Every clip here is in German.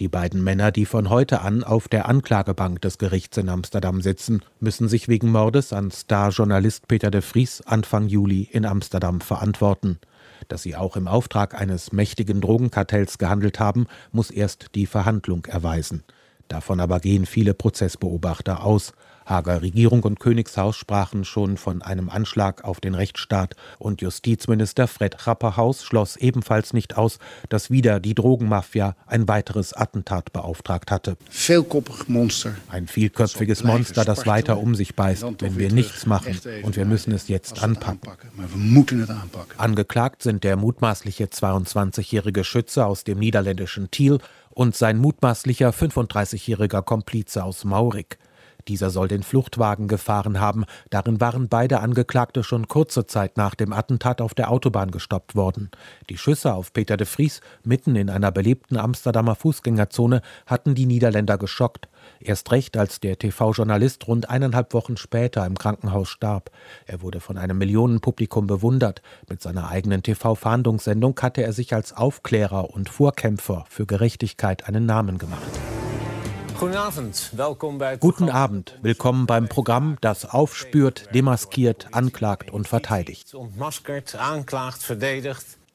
Die beiden Männer, die von heute an auf der Anklagebank des Gerichts in Amsterdam sitzen, müssen sich wegen Mordes an Star-Journalist Peter de Vries Anfang Juli in Amsterdam verantworten. Dass sie auch im Auftrag eines mächtigen Drogenkartells gehandelt haben, muss erst die Verhandlung erweisen. Davon aber gehen viele Prozessbeobachter aus. Hager Regierung und Königshaus sprachen schon von einem Anschlag auf den Rechtsstaat und Justizminister Fred Rapperhaus schloss ebenfalls nicht aus, dass wieder die Drogenmafia ein weiteres Attentat beauftragt hatte. Ein vielköpfiges Monster, das weiter um sich beißt, wenn wir nichts machen und wir müssen es jetzt anpacken. Angeklagt sind der mutmaßliche 22-jährige Schütze aus dem niederländischen Thiel und sein mutmaßlicher 35-jähriger Komplize aus Maurik. Dieser soll den Fluchtwagen gefahren haben. Darin waren beide Angeklagte schon kurze Zeit nach dem Attentat auf der Autobahn gestoppt worden. Die Schüsse auf Peter de Vries mitten in einer belebten Amsterdamer Fußgängerzone hatten die Niederländer geschockt. Erst recht, als der TV-Journalist rund eineinhalb Wochen später im Krankenhaus starb. Er wurde von einem Millionenpublikum bewundert. Mit seiner eigenen TV-Fahndungssendung hatte er sich als Aufklärer und Vorkämpfer für Gerechtigkeit einen Namen gemacht. Guten Abend, willkommen beim Programm, das aufspürt, demaskiert, anklagt und verteidigt.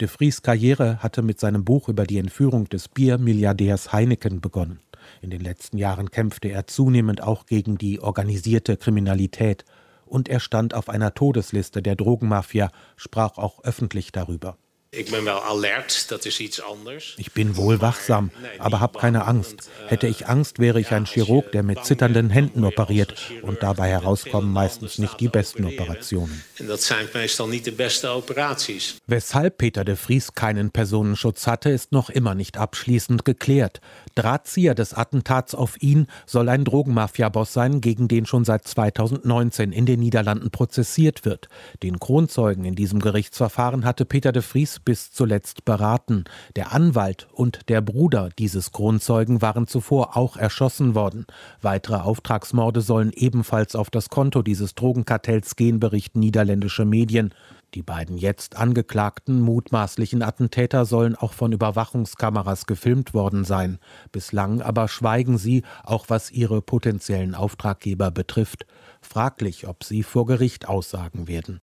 De Vries Karriere hatte mit seinem Buch über die Entführung des Biermilliardärs Heineken begonnen. In den letzten Jahren kämpfte er zunehmend auch gegen die organisierte Kriminalität und er stand auf einer Todesliste der Drogenmafia, sprach auch öffentlich darüber. Ich bin alert, das ist iets anders. Ich bin wohl wachsam, aber habe keine Angst. Hätte ich Angst, wäre ich ein Chirurg, der mit zitternden Händen operiert und dabei herauskommen meistens nicht die besten Operationen. Das sind meestal nicht die besten Operaties. Weshalb Peter de Vries keinen Personenschutz hatte, ist noch immer nicht abschließend geklärt. Drahtzieher des Attentats auf ihn soll ein Drogenmafia-Boss sein, gegen den schon seit 2019 in den Niederlanden prozessiert wird. Den Kronzeugen in diesem Gerichtsverfahren hatte Peter de Vries bis zuletzt beraten. Der Anwalt und der Bruder dieses Kronzeugen waren zuvor auch erschossen worden. Weitere Auftragsmorde sollen ebenfalls auf das Konto dieses Drogenkartells gehen, berichten niederländische Medien. Die beiden jetzt angeklagten mutmaßlichen Attentäter sollen auch von Überwachungskameras gefilmt worden sein. Bislang aber schweigen sie, auch was ihre potenziellen Auftraggeber betrifft. Fraglich, ob sie vor Gericht aussagen werden.